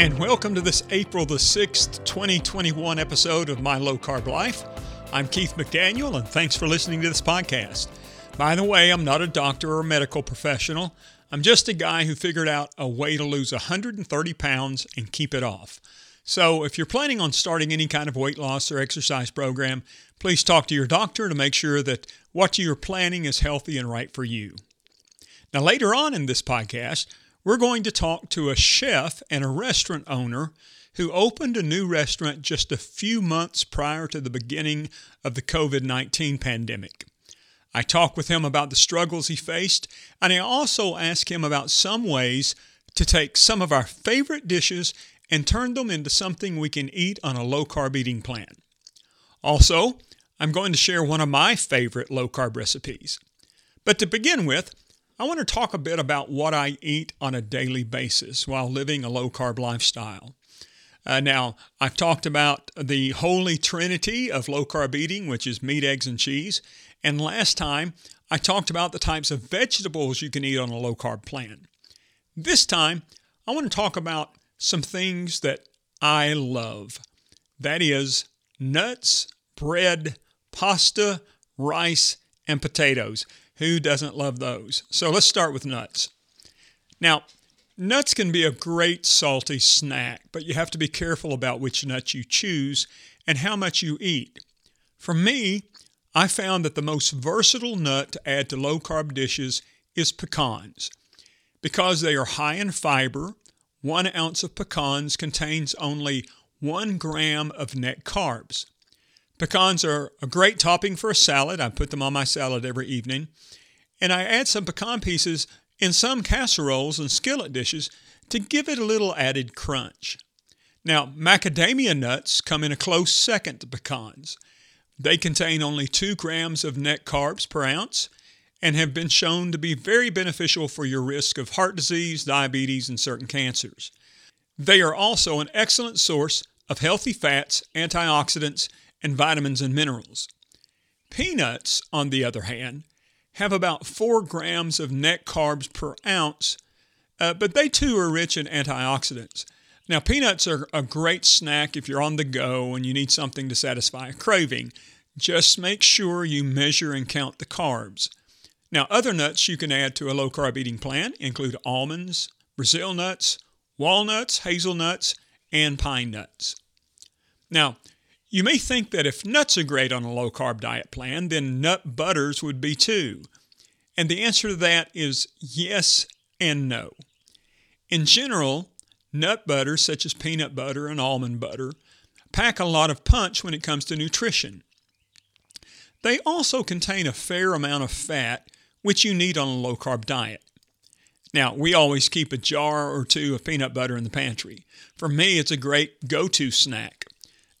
and welcome to this April the 6th, 2021 episode of My Low Carb Life. I'm Keith McDaniel, and thanks for listening to this podcast. By the way, I'm not a doctor or a medical professional. I'm just a guy who figured out a way to lose 130 pounds and keep it off. So, if you're planning on starting any kind of weight loss or exercise program, please talk to your doctor to make sure that what you're planning is healthy and right for you. Now, later on in this podcast, we're going to talk to a chef and a restaurant owner who opened a new restaurant just a few months prior to the beginning of the COVID 19 pandemic. I talk with him about the struggles he faced, and I also ask him about some ways to take some of our favorite dishes and turn them into something we can eat on a low carb eating plan. Also, I'm going to share one of my favorite low carb recipes. But to begin with, I want to talk a bit about what I eat on a daily basis while living a low carb lifestyle. Uh, now, I've talked about the holy trinity of low carb eating, which is meat, eggs, and cheese. And last time, I talked about the types of vegetables you can eat on a low carb plan. This time, I want to talk about some things that I love. That is, nuts, bread, pasta, rice, and potatoes. Who doesn't love those? So let's start with nuts. Now, nuts can be a great salty snack, but you have to be careful about which nuts you choose and how much you eat. For me, I found that the most versatile nut to add to low carb dishes is pecans. Because they are high in fiber, one ounce of pecans contains only one gram of net carbs. Pecans are a great topping for a salad. I put them on my salad every evening. And I add some pecan pieces in some casseroles and skillet dishes to give it a little added crunch. Now, macadamia nuts come in a close second to pecans. They contain only 2 grams of net carbs per ounce and have been shown to be very beneficial for your risk of heart disease, diabetes, and certain cancers. They are also an excellent source of healthy fats, antioxidants, and vitamins and minerals. Peanuts, on the other hand, have about 4 grams of net carbs per ounce, uh, but they too are rich in antioxidants. Now, peanuts are a great snack if you're on the go and you need something to satisfy a craving. Just make sure you measure and count the carbs. Now, other nuts you can add to a low carb eating plan include almonds, Brazil nuts, walnuts, hazelnuts, and pine nuts. Now, you may think that if nuts are great on a low carb diet plan, then nut butters would be too. And the answer to that is yes and no. In general, nut butters such as peanut butter and almond butter pack a lot of punch when it comes to nutrition. They also contain a fair amount of fat, which you need on a low carb diet. Now, we always keep a jar or two of peanut butter in the pantry. For me, it's a great go to snack.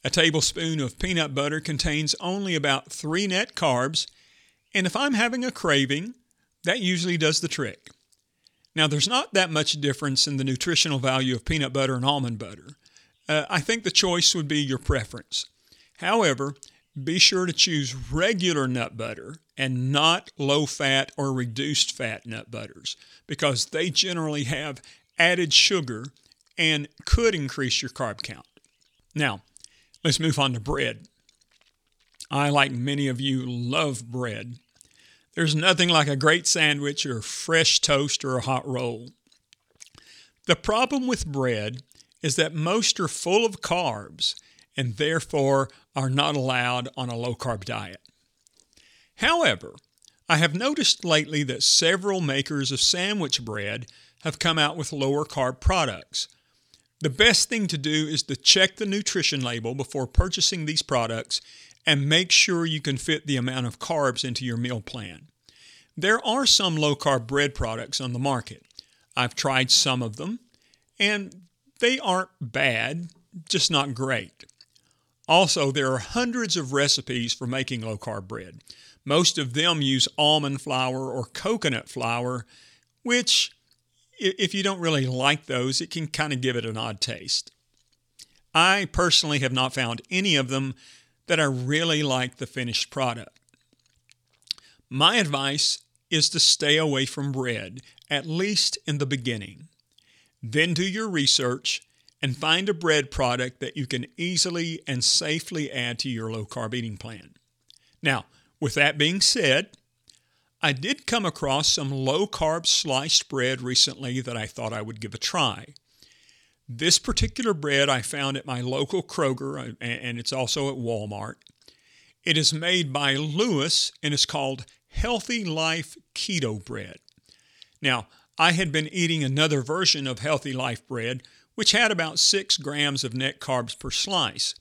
A tablespoon of peanut butter contains only about three net carbs, and if I'm having a craving, that usually does the trick. Now, there's not that much difference in the nutritional value of peanut butter and almond butter. Uh, I think the choice would be your preference. However, be sure to choose regular nut butter and not low fat or reduced fat nut butters because they generally have added sugar and could increase your carb count. Now, Let's move on to bread. I, like many of you, love bread. There's nothing like a great sandwich or fresh toast or a hot roll. The problem with bread is that most are full of carbs and therefore are not allowed on a low carb diet. However, I have noticed lately that several makers of sandwich bread have come out with lower carb products the best thing to do is to check the nutrition label before purchasing these products and make sure you can fit the amount of carbs into your meal plan. There are some low carb bread products on the market. I've tried some of them, and they aren't bad, just not great. Also, there are hundreds of recipes for making low carb bread. Most of them use almond flour or coconut flour, which if you don't really like those, it can kind of give it an odd taste. I personally have not found any of them that I really like the finished product. My advice is to stay away from bread, at least in the beginning. Then do your research and find a bread product that you can easily and safely add to your low carb eating plan. Now, with that being said, I did come across some low carb sliced bread recently that I thought I would give a try. This particular bread I found at my local Kroger uh, and it's also at Walmart. It is made by Lewis and is called Healthy Life Keto Bread. Now, I had been eating another version of Healthy Life bread, which had about 6 grams of net carbs per slice.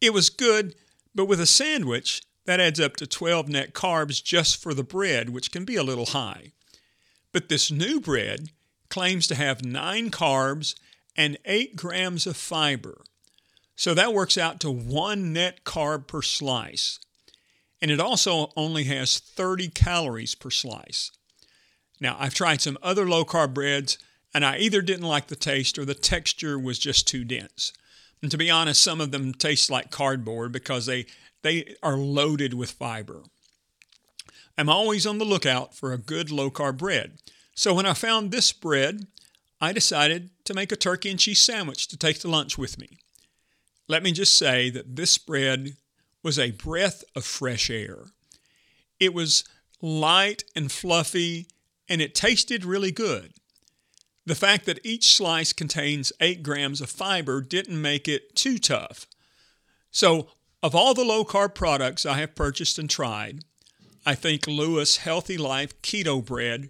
It was good, but with a sandwich, that adds up to 12 net carbs just for the bread, which can be a little high. But this new bread claims to have 9 carbs and 8 grams of fiber. So that works out to 1 net carb per slice. And it also only has 30 calories per slice. Now, I've tried some other low carb breads, and I either didn't like the taste or the texture was just too dense. And to be honest, some of them taste like cardboard because they, they are loaded with fiber. I'm always on the lookout for a good low carb bread. So when I found this bread, I decided to make a turkey and cheese sandwich to take to lunch with me. Let me just say that this bread was a breath of fresh air. It was light and fluffy, and it tasted really good. The fact that each slice contains 8 grams of fiber didn't make it too tough. So, of all the low carb products I have purchased and tried, I think Lewis Healthy Life Keto Bread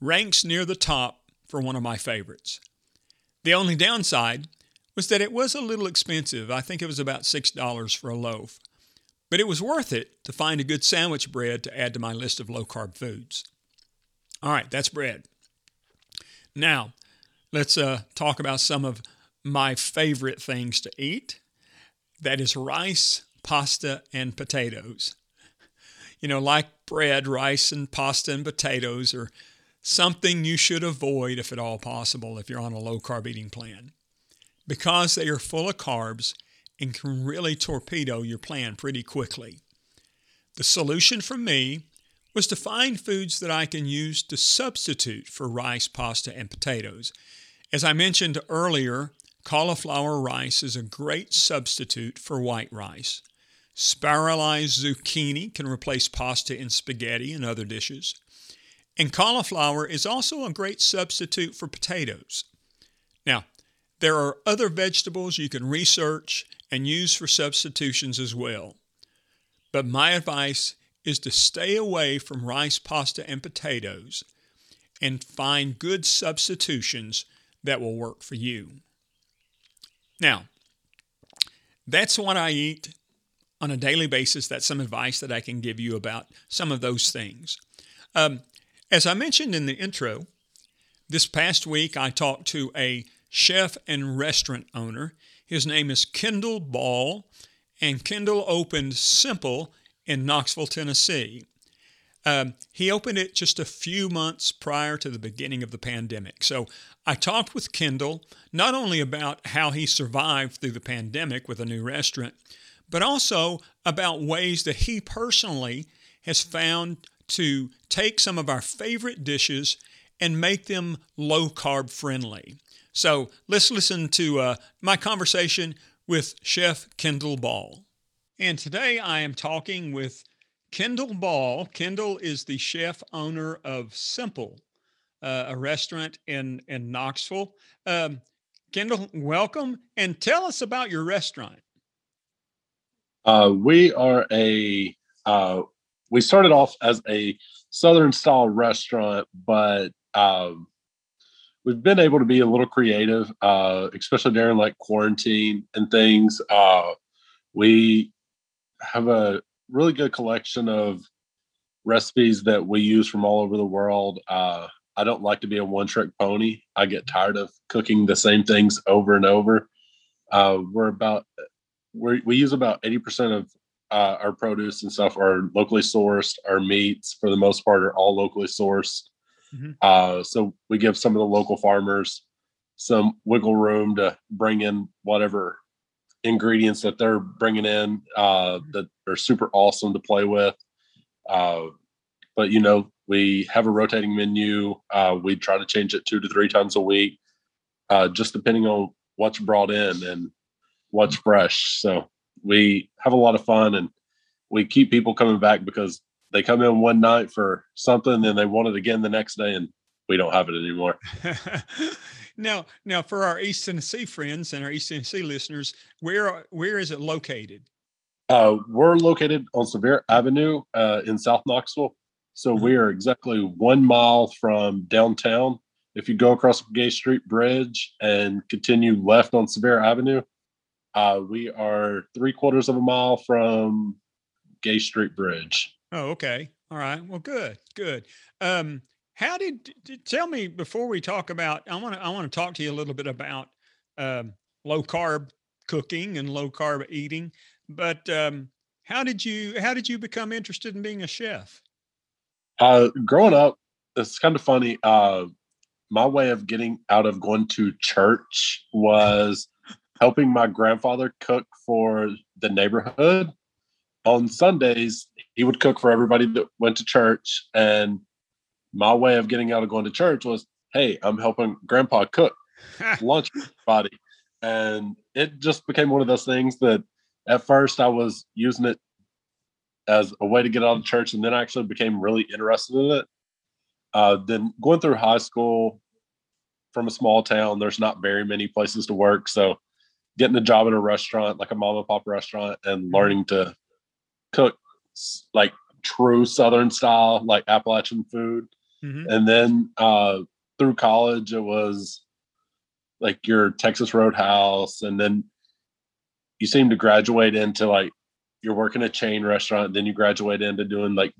ranks near the top for one of my favorites. The only downside was that it was a little expensive. I think it was about $6 for a loaf. But it was worth it to find a good sandwich bread to add to my list of low carb foods. All right, that's bread. Now, let's uh, talk about some of my favorite things to eat. That is rice, pasta, and potatoes. You know, like bread, rice, and pasta and potatoes are something you should avoid if at all possible if you're on a low carb eating plan because they are full of carbs and can really torpedo your plan pretty quickly. The solution for me was to find foods that I can use to substitute for rice, pasta, and potatoes. As I mentioned earlier, cauliflower rice is a great substitute for white rice. Spiralized zucchini can replace pasta in spaghetti and other dishes. And cauliflower is also a great substitute for potatoes. Now, there are other vegetables you can research and use for substitutions as well. But my advice is to stay away from rice, pasta, and potatoes and find good substitutions that will work for you. Now, that's what I eat on a daily basis. That's some advice that I can give you about some of those things. Um, as I mentioned in the intro, this past week I talked to a chef and restaurant owner. His name is Kendall Ball, and Kendall opened Simple in Knoxville, Tennessee. Um, he opened it just a few months prior to the beginning of the pandemic. So I talked with Kendall not only about how he survived through the pandemic with a new restaurant, but also about ways that he personally has found to take some of our favorite dishes and make them low carb friendly. So let's listen to uh, my conversation with Chef Kendall Ball. And today I am talking with Kendall Ball. Kendall is the chef owner of Simple, uh, a restaurant in, in Knoxville. Um, Kendall, welcome and tell us about your restaurant. Uh, we are a uh, we started off as a southern style restaurant, but um, we've been able to be a little creative, uh, especially during like quarantine and things. Uh, we have a really good collection of recipes that we use from all over the world. Uh, I don't like to be a one trick pony. I get tired of cooking the same things over and over. Uh, we're about we we use about eighty percent of uh, our produce and stuff are locally sourced. Our meats, for the most part, are all locally sourced. Mm-hmm. Uh, so we give some of the local farmers some wiggle room to bring in whatever ingredients that they're bringing in uh, mm-hmm. that are super awesome to play with. Uh, but you know, we have a rotating menu. Uh, we try to change it two to three times a week, uh, just depending on what's brought in and what's fresh. So we have a lot of fun and we keep people coming back because they come in one night for something and they want it again the next day and we don't have it anymore. now, now for our East Tennessee friends and our East Tennessee listeners, where where is it located? Uh, we're located on Sevier Avenue uh, in South Knoxville. So mm-hmm. we are exactly one mile from downtown. If you go across Gay Street Bridge and continue left on Sevier Avenue, uh, we are three quarters of a mile from Gay Street Bridge. Oh, okay. All right. Well, good, good. Um, how did tell me before we talk about? I want to I want to talk to you a little bit about um, low carb cooking and low carb eating. But um, how did you how did you become interested in being a chef? Uh, growing up, it's kind of funny. Uh, my way of getting out of going to church was helping my grandfather cook for the neighborhood. On Sundays, he would cook for everybody that went to church. And my way of getting out of going to church was, hey, I'm helping grandpa cook lunch everybody. And it just became one of those things that at first I was using it as a way to get out of church, and then I actually became really interested in it. Uh, then going through high school from a small town, there's not very many places to work. So getting a job in a restaurant, like a mom and pop restaurant, and mm-hmm. learning to cook like true Southern style, like Appalachian food. Mm-hmm. And then uh, through college, it was like your Texas Roadhouse. And then you seem to graduate into like you're working a chain restaurant, then you graduate into doing like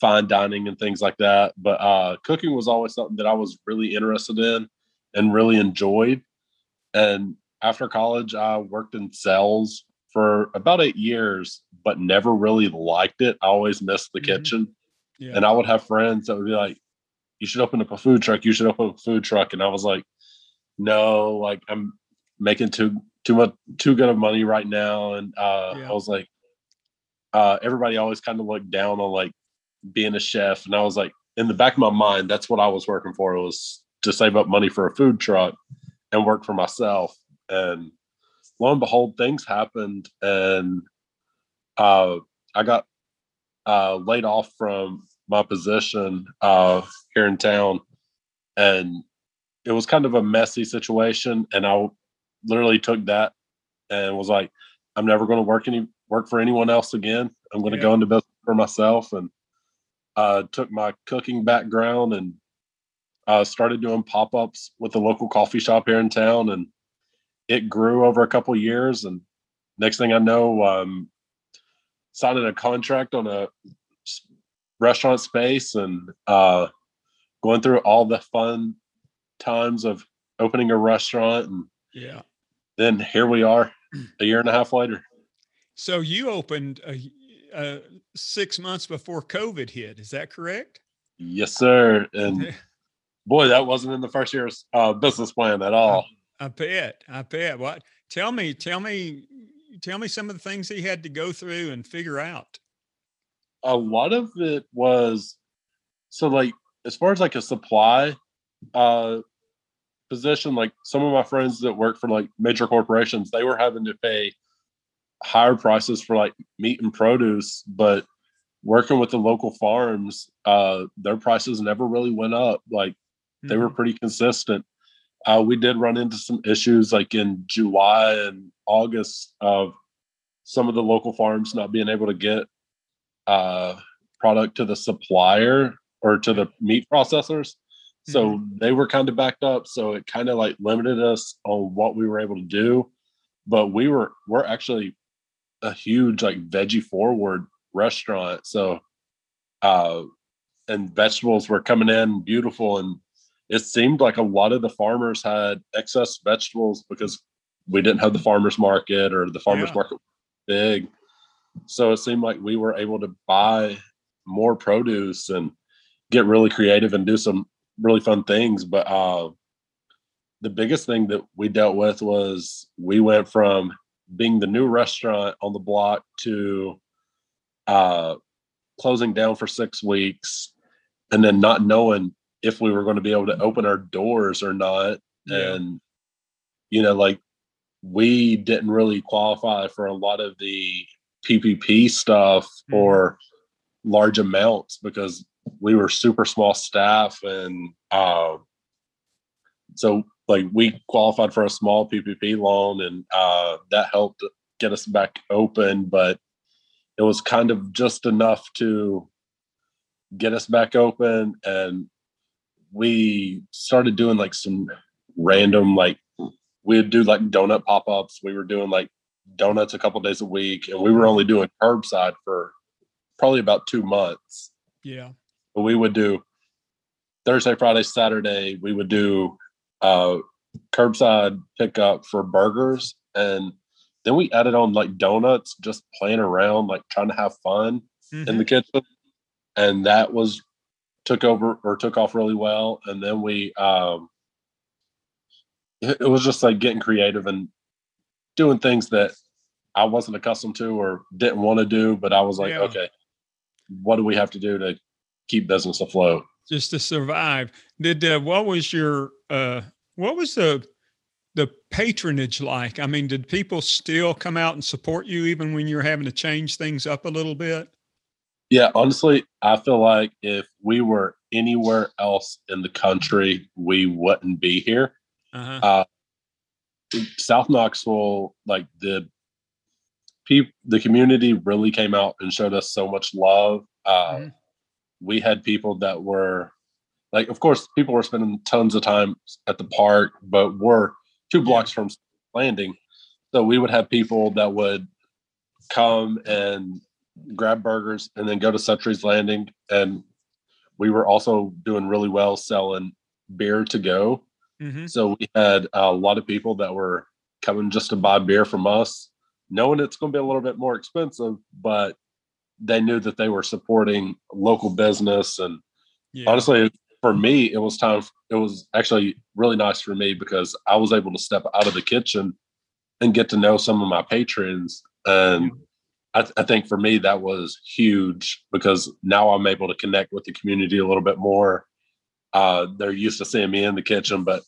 fine dining and things like that. But uh, cooking was always something that I was really interested in and really enjoyed. And after college, I worked in sales for about eight years, but never really liked it. I always missed the mm-hmm. kitchen. Yeah. And I would have friends that would be like, you should open up a food truck. You should open up a food truck. And I was like, no, like I'm making too too much too good of money right now. And uh, yeah. I was like, uh, everybody always kind of looked down on like being a chef. And I was like, in the back of my mind, that's what I was working for was to save up money for a food truck and work for myself and lo and behold, things happened, and uh, I got uh, laid off from my position uh, here in town, and it was kind of a messy situation. And I literally took that and was like, "I'm never going to work any work for anyone else again. I'm going to yeah. go into business for myself." And uh, took my cooking background and uh, started doing pop ups with the local coffee shop here in town, and it grew over a couple years, and next thing I know, um, signing a contract on a restaurant space and uh, going through all the fun times of opening a restaurant and yeah then here we are a year and a half later so you opened a, a six months before covid hit is that correct yes sir and boy that wasn't in the first year's uh, business plan at all I bet. I bet. What? Tell me. Tell me. Tell me some of the things he had to go through and figure out. A lot of it was so like as far as like a supply uh position like some of my friends that work for like major corporations they were having to pay higher prices for like meat and produce but working with the local farms uh their prices never really went up like they mm-hmm. were pretty consistent uh, we did run into some issues like in July and August of some of the local farms not being able to get uh, product to the supplier or to the meat processors. So mm-hmm. they were kind of backed up. So it kind of like limited us on what we were able to do. But we were we're actually a huge like veggie forward restaurant. So uh and vegetables were coming in beautiful and it seemed like a lot of the farmers had excess vegetables because we didn't have the farmers market or the farmers yeah. market big. So it seemed like we were able to buy more produce and get really creative and do some really fun things. But uh, the biggest thing that we dealt with was we went from being the new restaurant on the block to uh, closing down for six weeks and then not knowing if we were going to be able to open our doors or not. Yeah. And you know, like we didn't really qualify for a lot of the PPP stuff mm-hmm. or large amounts because we were super small staff and uh, so like we qualified for a small PPP loan and uh, that helped get us back open, but it was kind of just enough to get us back open and we started doing like some random like we'd do like donut pop-ups we were doing like donuts a couple days a week and we were only doing curbside for probably about two months yeah but we would do thursday friday saturday we would do uh curbside pickup for burgers and then we added on like donuts just playing around like trying to have fun mm-hmm. in the kitchen and that was took over or took off really well. And then we, um, it, it was just like getting creative and doing things that I wasn't accustomed to or didn't want to do, but I was like, yeah. okay, what do we have to do to keep business afloat? Just to survive. Did uh, what was your uh, what was the the patronage like? I mean, did people still come out and support you even when you're having to change things up a little bit? Yeah, honestly, I feel like if we were anywhere else in the country, we wouldn't be here. Uh-huh. Uh, South Knoxville, like the people, the community really came out and showed us so much love. Uh, mm-hmm. We had people that were like, of course, people were spending tons of time at the park, but we're two blocks from landing. So we would have people that would come and grab burgers, and then go to Suttree's Landing. And we were also doing really well selling beer to go. Mm-hmm. So we had a lot of people that were coming just to buy beer from us, knowing it's going to be a little bit more expensive, but they knew that they were supporting local business. And yeah. honestly, for me, it was time. It was actually really nice for me because I was able to step out of the kitchen and get to know some of my patrons. And I, th- I, think for me that was huge because now I'm able to connect with the community a little bit more. Uh, they're used to seeing me in the kitchen, but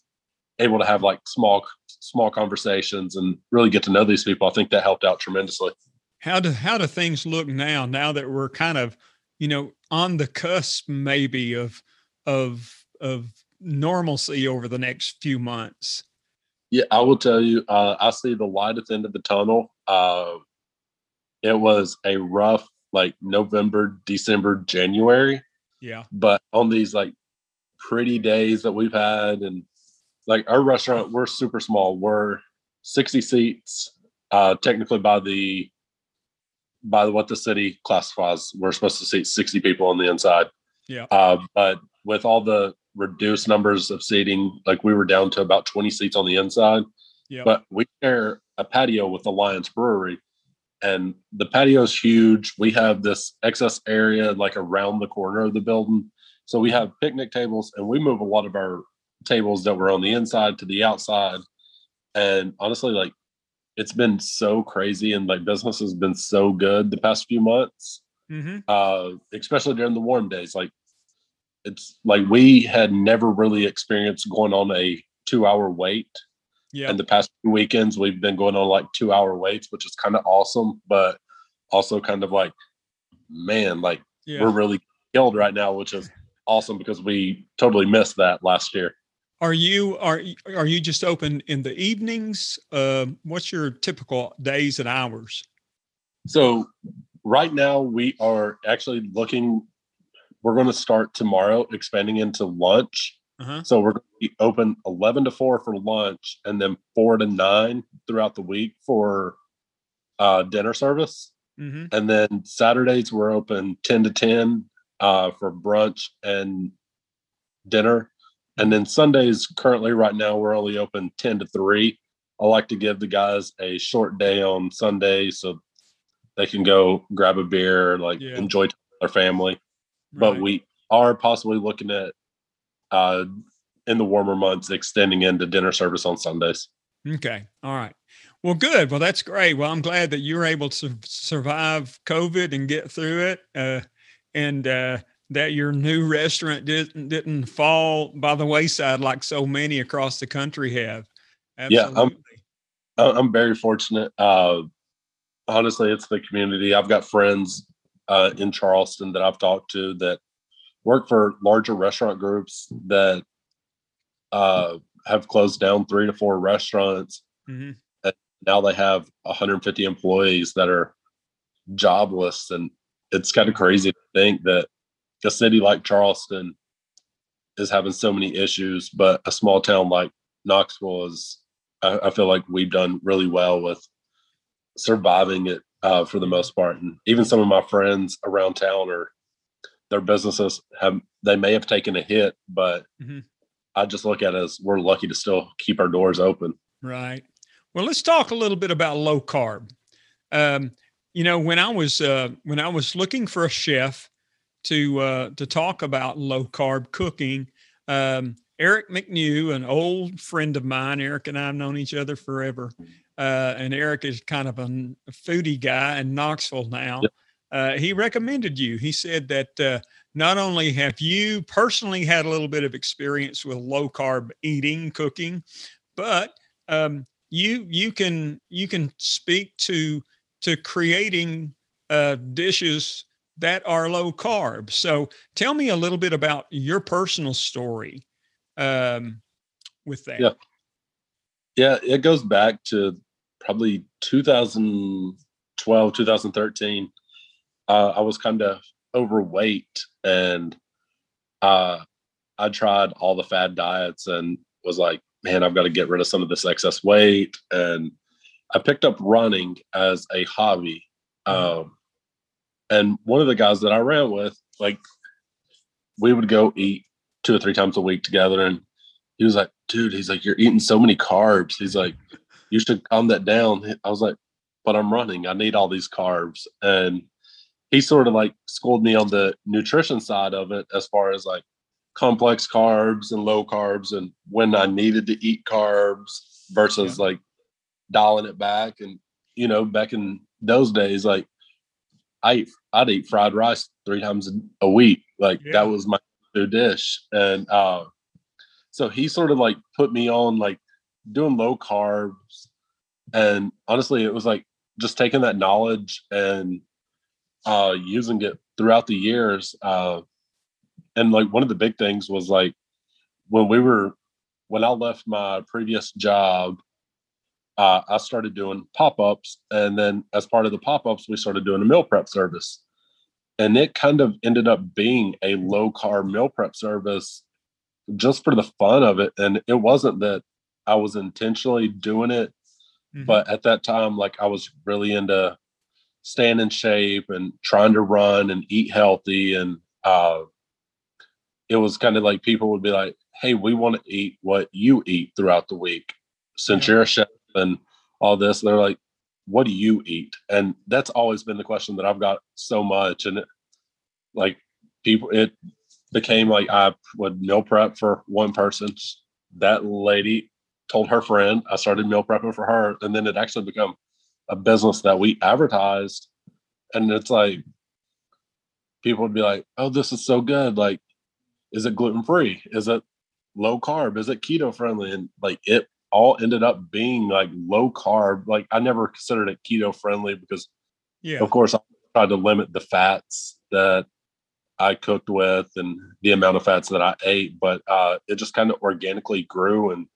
able to have like small small conversations and really get to know these people. I think that helped out tremendously. How do how do things look now? Now that we're kind of you know on the cusp maybe of of of normalcy over the next few months. Yeah, I will tell you, uh, I see the light at the end of the tunnel. Uh, it was a rough like November, December, January. Yeah. But on these like pretty days that we've had and like our restaurant, we're super small. We're 60 seats, uh technically by the by what the city classifies. We're supposed to seat 60 people on the inside. Yeah. Uh, but with all the reduced numbers of seating, like we were down to about 20 seats on the inside. Yeah. But we share a patio with Alliance Brewery and the patio is huge. We have this excess area like around the corner of the building. So we have picnic tables and we move a lot of our tables that were on the inside to the outside. And honestly, like it's been so crazy and like business has been so good the past few months. Mm-hmm. Uh, especially during the warm days. Like it's like we had never really experienced going on a two hour wait yeah. And the past two weekends, we've been going on like two hour waits, which is kind of awesome, but also kind of like, man, like yeah. we're really killed right now, which is awesome because we totally missed that last year. Are you are are you just open in the evenings? Uh, what's your typical days and hours? So right now we are actually looking. We're going to start tomorrow, expanding into lunch. Uh-huh. So we're going to be open 11 to 4 for lunch and then 4 to 9 throughout the week for uh, dinner service. Mm-hmm. And then Saturdays we're open 10 to 10 uh, for brunch and dinner. And then Sundays, currently right now, we're only open 10 to 3. I like to give the guys a short day on Sunday so they can go grab a beer, like yeah. enjoy their family. Right. But we are possibly looking at uh, in the warmer months, extending into dinner service on Sundays. Okay. All right. Well, good. Well, that's great. Well, I'm glad that you were able to survive COVID and get through it, uh, and uh, that your new restaurant didn't didn't fall by the wayside like so many across the country have. Absolutely. Yeah, I'm, I'm very fortunate. Uh, honestly, it's the community. I've got friends uh, in Charleston that I've talked to that work for larger restaurant groups that uh, have closed down three to four restaurants. Mm-hmm. And now they have 150 employees that are jobless. And it's kind of crazy to think that a city like Charleston is having so many issues, but a small town like Knoxville is, I, I feel like we've done really well with surviving it uh, for the most part. And even some of my friends around town are their businesses have they may have taken a hit, but mm-hmm. I just look at it as we're lucky to still keep our doors open. Right. Well, let's talk a little bit about low carb. Um, you know, when I was uh, when I was looking for a chef to uh, to talk about low carb cooking, um, Eric McNew, an old friend of mine, Eric and I have known each other forever, uh, and Eric is kind of a, foodie guy in Knoxville now. Yep. Uh, he recommended you. He said that uh, not only have you personally had a little bit of experience with low carb eating, cooking, but um, you you can you can speak to to creating uh, dishes that are low carb. So tell me a little bit about your personal story um, with that. Yeah, yeah, it goes back to probably 2012, 2013 uh, I was kind of overweight and uh, I tried all the fad diets and was like, man, I've got to get rid of some of this excess weight. And I picked up running as a hobby. Mm-hmm. Um, and one of the guys that I ran with, like, we would go eat two or three times a week together. And he was like, dude, he's like, you're eating so many carbs. He's like, you should calm that down. I was like, but I'm running. I need all these carbs. And he sort of like schooled me on the nutrition side of it as far as like complex carbs and low carbs and when I needed to eat carbs versus yeah. like dialing it back. And, you know, back in those days, like I, I'd eat fried rice three times a week. Like yeah. that was my dish. And, uh, so he sort of like put me on like doing low carbs. And honestly, it was like just taking that knowledge and uh, using it throughout the years. Uh, and like one of the big things was like when we were when I left my previous job, uh, I started doing pop ups, and then as part of the pop ups, we started doing a meal prep service, and it kind of ended up being a low carb meal prep service just for the fun of it. And it wasn't that I was intentionally doing it, mm-hmm. but at that time, like I was really into staying in shape and trying to run and eat healthy and uh, it was kind of like people would be like hey we want to eat what you eat throughout the week since you're a chef and all this they're like what do you eat? And that's always been the question that i've got so much and it, like people it became like i would meal prep for one person. That lady told her friend i started meal prepping for her and then it actually become a business that we advertised and it's like people would be like oh this is so good like is it gluten free is it low carb? Is it keto friendly and like it all ended up being like low carb. Like i never considered it keto friendly because yeah. of course i tried to limit the fats that i cooked with and the amount of fats that i ate but uh it just kind of organically grew and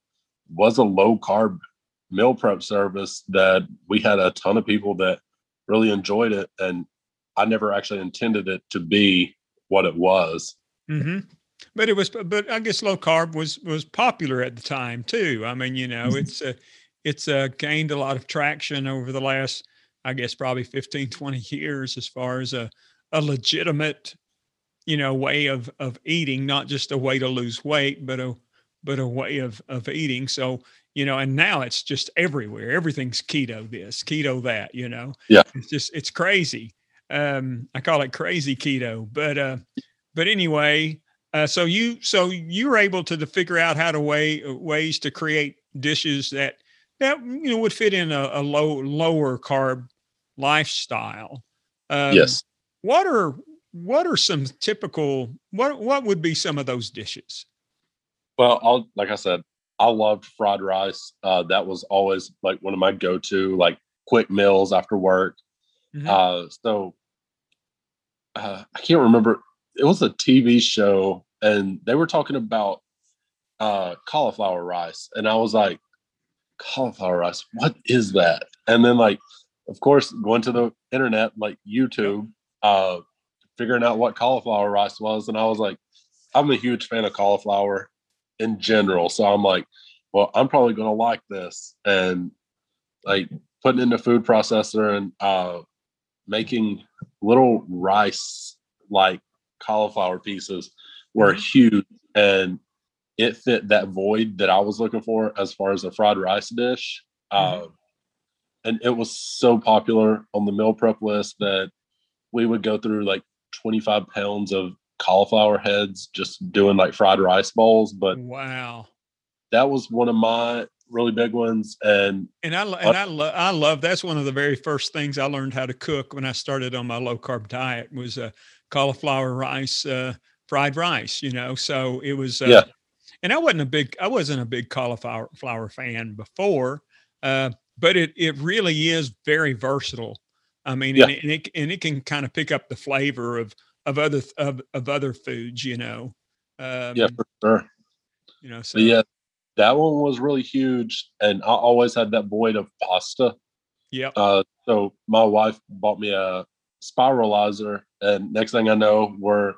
was a low carb meal prep service that we had a ton of people that really enjoyed it and i never actually intended it to be what it was. Mm-hmm. But it was but i guess low carb was was popular at the time too i mean you know mm-hmm. it's uh, it's uh, gained a lot of traction over the last i guess probably 15 20 years as far as a, a legitimate you know way of of eating not just a way to lose weight but a but a way of of eating so you know, and now it's just everywhere. Everything's keto this, keto that, you know. Yeah. It's just it's crazy. Um, I call it crazy keto. But uh but anyway, uh so you so you were able to, to figure out how to way ways to create dishes that that you know would fit in a, a low lower carb lifestyle. Um, yes. What are what are some typical what what would be some of those dishes? Well, I'll like I said, I loved fried rice. Uh, that was always like one of my go-to like quick meals after work. Mm-hmm. Uh, so uh, I can't remember. It was a TV show, and they were talking about uh, cauliflower rice, and I was like, cauliflower rice, what is that? And then like, of course, going to the internet, like YouTube, uh, figuring out what cauliflower rice was, and I was like, I'm a huge fan of cauliflower in general, so I'm like, well, I'm probably gonna like this, and like putting in the food processor and uh, making little rice like cauliflower pieces were mm-hmm. huge and it fit that void that I was looking for as far as a fried rice dish. Mm-hmm. Uh, and it was so popular on the meal prep list that we would go through like 25 pounds of cauliflower heads just doing like fried rice bowls. But wow, that was one of my really big ones. And and I and I, lo- I love that's one of the very first things I learned how to cook when I started on my low carb diet was a uh, cauliflower rice, uh, fried rice. You know, so it was uh, yeah. And I wasn't a big I wasn't a big cauliflower flower fan before, uh, but it it really is very versatile. I mean, yeah. and, it, and it and it can kind of pick up the flavor of of other of, of other foods. You know. Um, yeah, for sure. You know, so but yeah, that one was really huge, and I always had that void of pasta. Yeah. Uh, so my wife bought me a spiralizer, and next thing I know, we're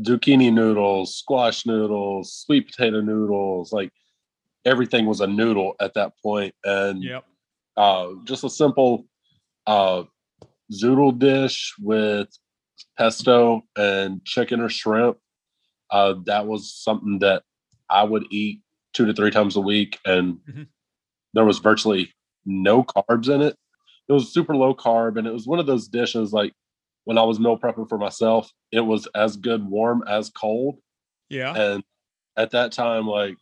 zucchini noodles, squash noodles, sweet potato noodles, like everything was a noodle at that point. And yep. uh, just a simple uh, zoodle dish with pesto and chicken or shrimp. Uh, that was something that I would eat two to three times a week, and mm-hmm. there was virtually no carbs in it. It was super low carb, and it was one of those dishes like when I was meal prepping for myself, it was as good warm as cold. Yeah. And at that time, like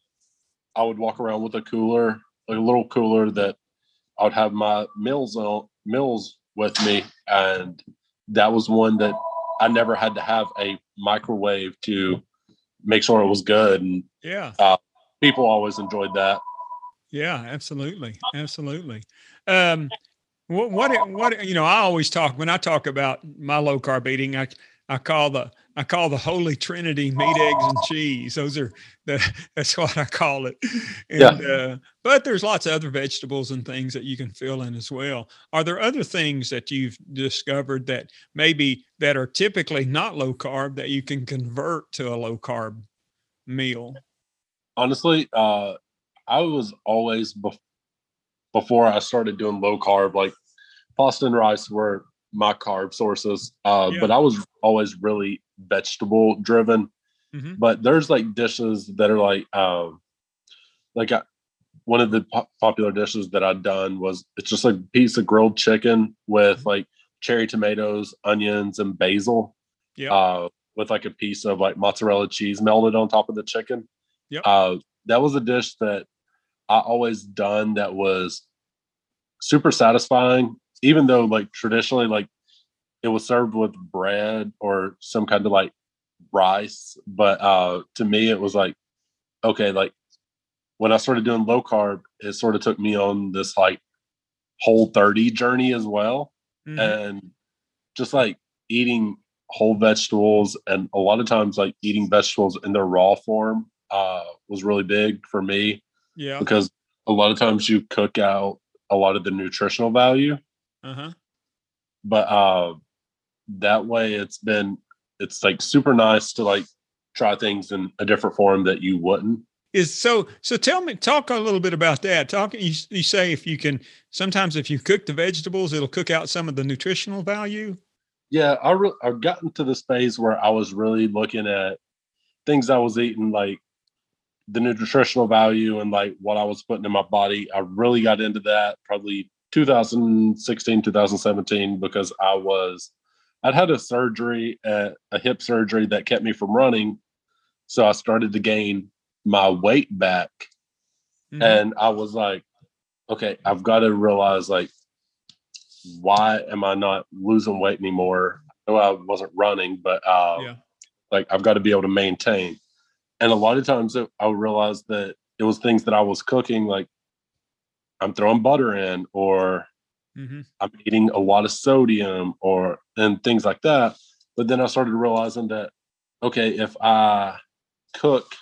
I would walk around with a cooler, like a little cooler that I would have my meals on meals with me. And that was one that I never had to have a microwave to make sure it was good. And yeah, uh, people always enjoyed that. Yeah, absolutely. Absolutely. Um, what, what, what, you know, I always talk when I talk about my low carb eating, I, I call the, I call the holy trinity meat, eggs, and cheese. Those are the, that's what I call it. And, yeah. Uh, but there's lots of other vegetables and things that you can fill in as well. Are there other things that you've discovered that maybe that are typically not low carb that you can convert to a low carb meal? Honestly, uh, I was always bef- before I started doing low carb, like pasta and rice were my carb sources. Uh, yeah. But I was always really vegetable driven. Mm-hmm. But there's like dishes that are like, um, like I, one of the po- popular dishes that I'd done was it's just like a piece of grilled chicken with mm-hmm. like cherry tomatoes, onions, and basil. Yeah. Uh, with like a piece of like mozzarella cheese melted on top of the chicken. Yeah. Uh, that was a dish that I always done that was super satisfying, even though like traditionally like it was served with bread or some kind of like rice. But uh to me it was like, okay, like when I started doing low carb, it sort of took me on this like whole 30 journey as well. Mm-hmm. And just like eating whole vegetables and a lot of times like eating vegetables in their raw form uh was really big for me yeah. Because a lot of times you cook out a lot of the nutritional value. Uh-huh. But uh that way it's been it's like super nice to like try things in a different form that you wouldn't. Is so so tell me talk a little bit about that. Talk you, you say if you can sometimes if you cook the vegetables it'll cook out some of the nutritional value. Yeah, I re- I've gotten to this phase where I was really looking at things I was eating like the nutritional value and like what I was putting in my body. I really got into that probably 2016, 2017 because I was I'd had a surgery, a hip surgery that kept me from running. So I started to gain my weight back. Mm-hmm. And I was like, okay, I've got to realize like why am I not losing weight anymore? I I wasn't running, but uh, yeah. like I've got to be able to maintain and a lot of times I realized that it was things that I was cooking, like I'm throwing butter in, or mm-hmm. I'm eating a lot of sodium, or and things like that. But then I started realizing that okay, if I cook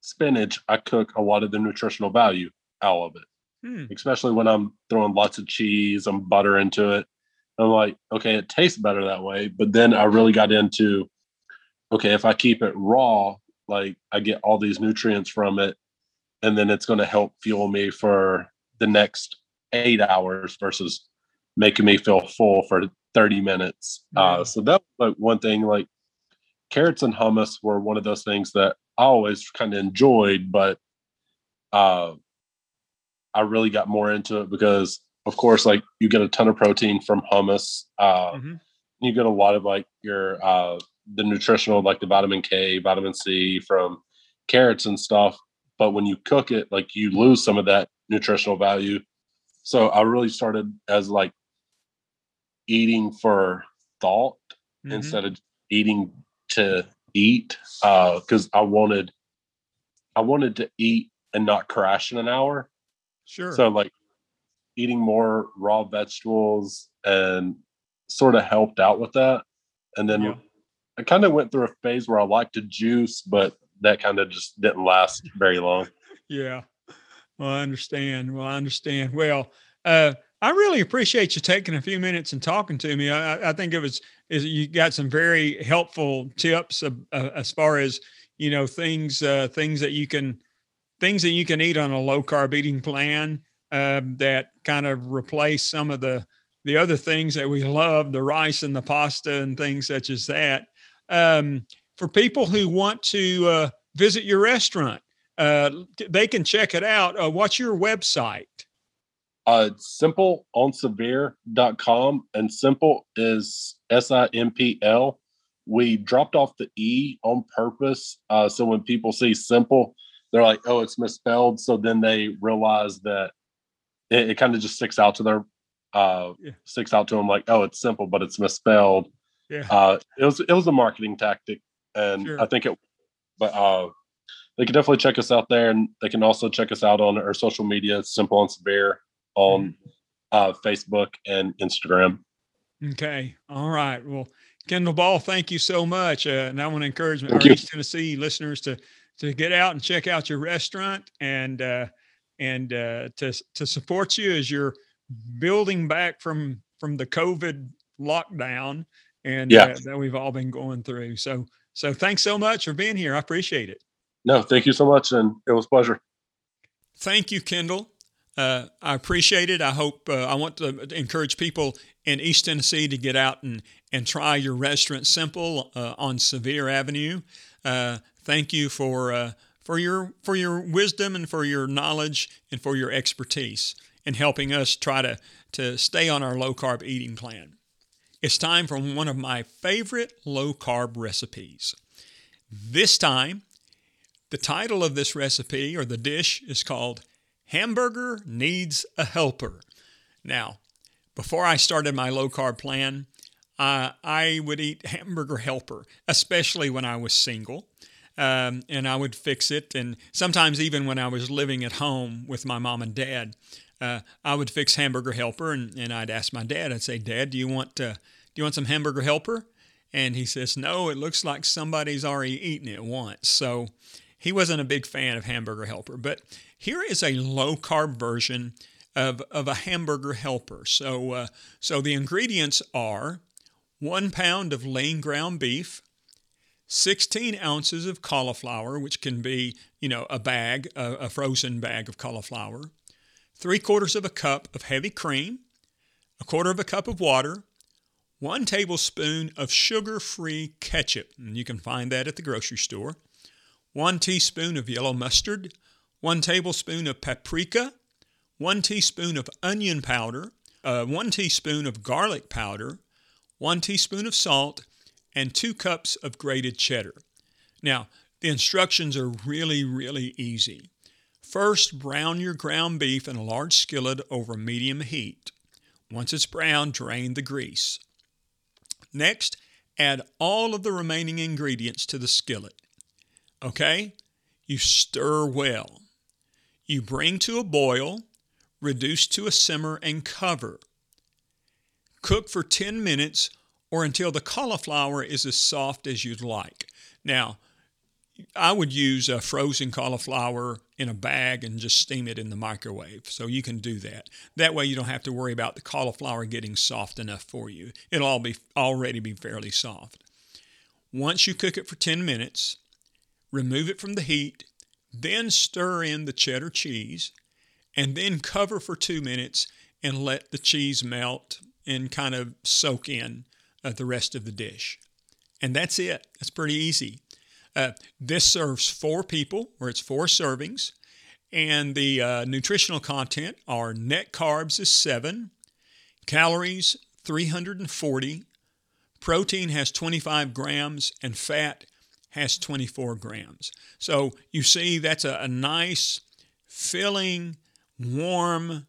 spinach, I cook a lot of the nutritional value out of it. Hmm. Especially when I'm throwing lots of cheese and butter into it. I'm like, okay, it tastes better that way. But then I really got into, okay, if I keep it raw, like I get all these nutrients from it, and then it's going to help fuel me for the next eight hours versus making me feel full for 30 minutes. Uh, so that was like one thing, like carrots and hummus were one of those things that I always kind of enjoyed, but uh, I really got more into it because, of course, like you get a ton of protein from hummus. Uh, mm-hmm. You get a lot of like your uh, the nutritional, like the vitamin K, vitamin C from carrots and stuff. But when you cook it, like you lose some of that nutritional value. So I really started as like eating for thought mm-hmm. instead of eating to eat because uh, I wanted I wanted to eat and not crash in an hour. Sure. So like eating more raw vegetables and sort of helped out with that. And then yeah. I kind of went through a phase where I liked to juice, but that kind of just didn't last very long. yeah. Well, I understand. Well, I understand. Well, uh, I really appreciate you taking a few minutes and talking to me. I, I think it was is you got some very helpful tips uh, as far as you know things uh, things that you can things that you can eat on a low carb eating plan uh, that kind of replace some of the the other things that we love, the rice and the pasta and things such as that. Um, for people who want to uh, visit your restaurant, uh, they can check it out. Uh, what's your website? Uh, simplonsevier.com and simple is S-I-M-P-L. We dropped off the E on purpose. Uh, so when people see simple, they're like, oh, it's misspelled. So then they realize that it, it kind of just sticks out to their uh yeah. sticks out to them like, oh, it's simple, but it's misspelled. Yeah. Uh it was it was a marketing tactic. And sure. I think it but uh they can definitely check us out there and they can also check us out on our social media, simple and Sevier on mm-hmm. uh, Facebook and Instagram. Okay. All right. Well, Kendall Ball, thank you so much. Uh, and I want to encourage our you. East Tennessee listeners to to get out and check out your restaurant and uh, and uh, to to support you as you're building back from from the COVID lockdown and yeah. uh, that we've all been going through. So so thanks so much for being here. I appreciate it. No, thank you so much, and it was pleasure. Thank you, Kendall. Uh, I appreciate it. I hope uh, I want to encourage people in East Tennessee to get out and, and try your restaurant Simple uh, on Sevier Avenue. Uh, thank you for uh, for your for your wisdom and for your knowledge and for your expertise in helping us try to to stay on our low carb eating plan. It's time for one of my favorite low carb recipes. This time, the title of this recipe or the dish is called Hamburger needs a helper. Now, before I started my low carb plan, uh, I would eat hamburger helper, especially when I was single. Um, and I would fix it. And sometimes, even when I was living at home with my mom and dad, uh, I would fix hamburger helper. And, and I'd ask my dad, I'd say, Dad, do you want uh, do you want some hamburger helper? And he says, No, it looks like somebody's already eaten it once. So he wasn't a big fan of hamburger helper. But here is a low carb version of, of a hamburger helper. So, uh, so the ingredients are one pound of lean ground beef, 16 ounces of cauliflower, which can be, you know, a bag, a, a frozen bag of cauliflower, three quarters of a cup of heavy cream, a quarter of a cup of water, one tablespoon of sugar free ketchup, and you can find that at the grocery store, one teaspoon of yellow mustard, 1 tablespoon of paprika, 1 teaspoon of onion powder, uh, 1 teaspoon of garlic powder, 1 teaspoon of salt, and 2 cups of grated cheddar. Now, the instructions are really, really easy. First, brown your ground beef in a large skillet over medium heat. Once it's brown, drain the grease. Next, add all of the remaining ingredients to the skillet. Okay? You stir well. you bring to a boil, reduce to a simmer, and cover. Cook for 10 minutes or until the cauliflower is as soft as you'd like. Now, I would use a frozen cauliflower in a bag and just steam it in the microwave. So you can do that. That way you don't have to worry about the cauliflower getting soft enough for you. It'll all be already be fairly soft. Once you cook it for 10 minutes, remove it from the heat, then stir in the cheddar cheese, and then cover for 2 minutes and let the cheese melt and kind of soak in uh, the rest of the dish. And that's it. That's pretty easy. Uh, this serves four people, where it's four servings, and the uh, nutritional content are net carbs is seven, calories 340, protein has 25 grams, and fat has 24 grams. So you see, that's a, a nice, filling, warm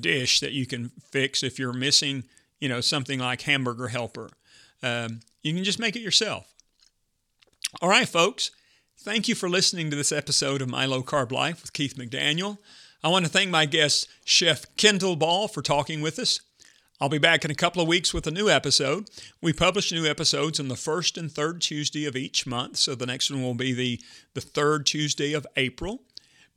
dish that you can fix if you're missing, you know, something like hamburger helper. Um, you can just make it yourself. All right, folks. Thank you for listening to this episode of My Low Carb Life with Keith McDaniel. I want to thank my guest, Chef Kendall Ball, for talking with us. I'll be back in a couple of weeks with a new episode. We publish new episodes on the first and third Tuesday of each month, so the next one will be the, the third Tuesday of April.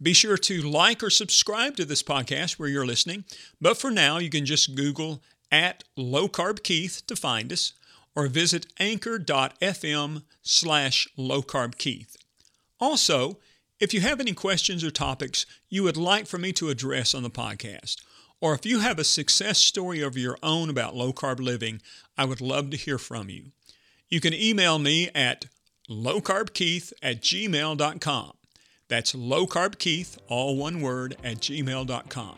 Be sure to like or subscribe to this podcast where you're listening. But for now, you can just Google at Low Carb Keith to find us or visit anchor.fm slash lowcarbkeith. Also, if you have any questions or topics you would like for me to address on the podcast, or if you have a success story of your own about low carb living, I would love to hear from you. You can email me at lowcarbkeith at gmail.com. That's lowcarbkeith, all one word, at gmail.com.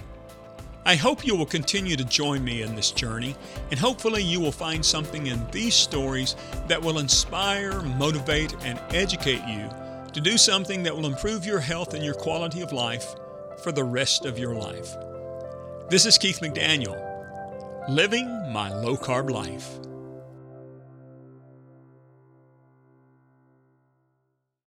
I hope you will continue to join me in this journey, and hopefully, you will find something in these stories that will inspire, motivate, and educate you to do something that will improve your health and your quality of life for the rest of your life. This is Keith McDaniel, living my low carb life.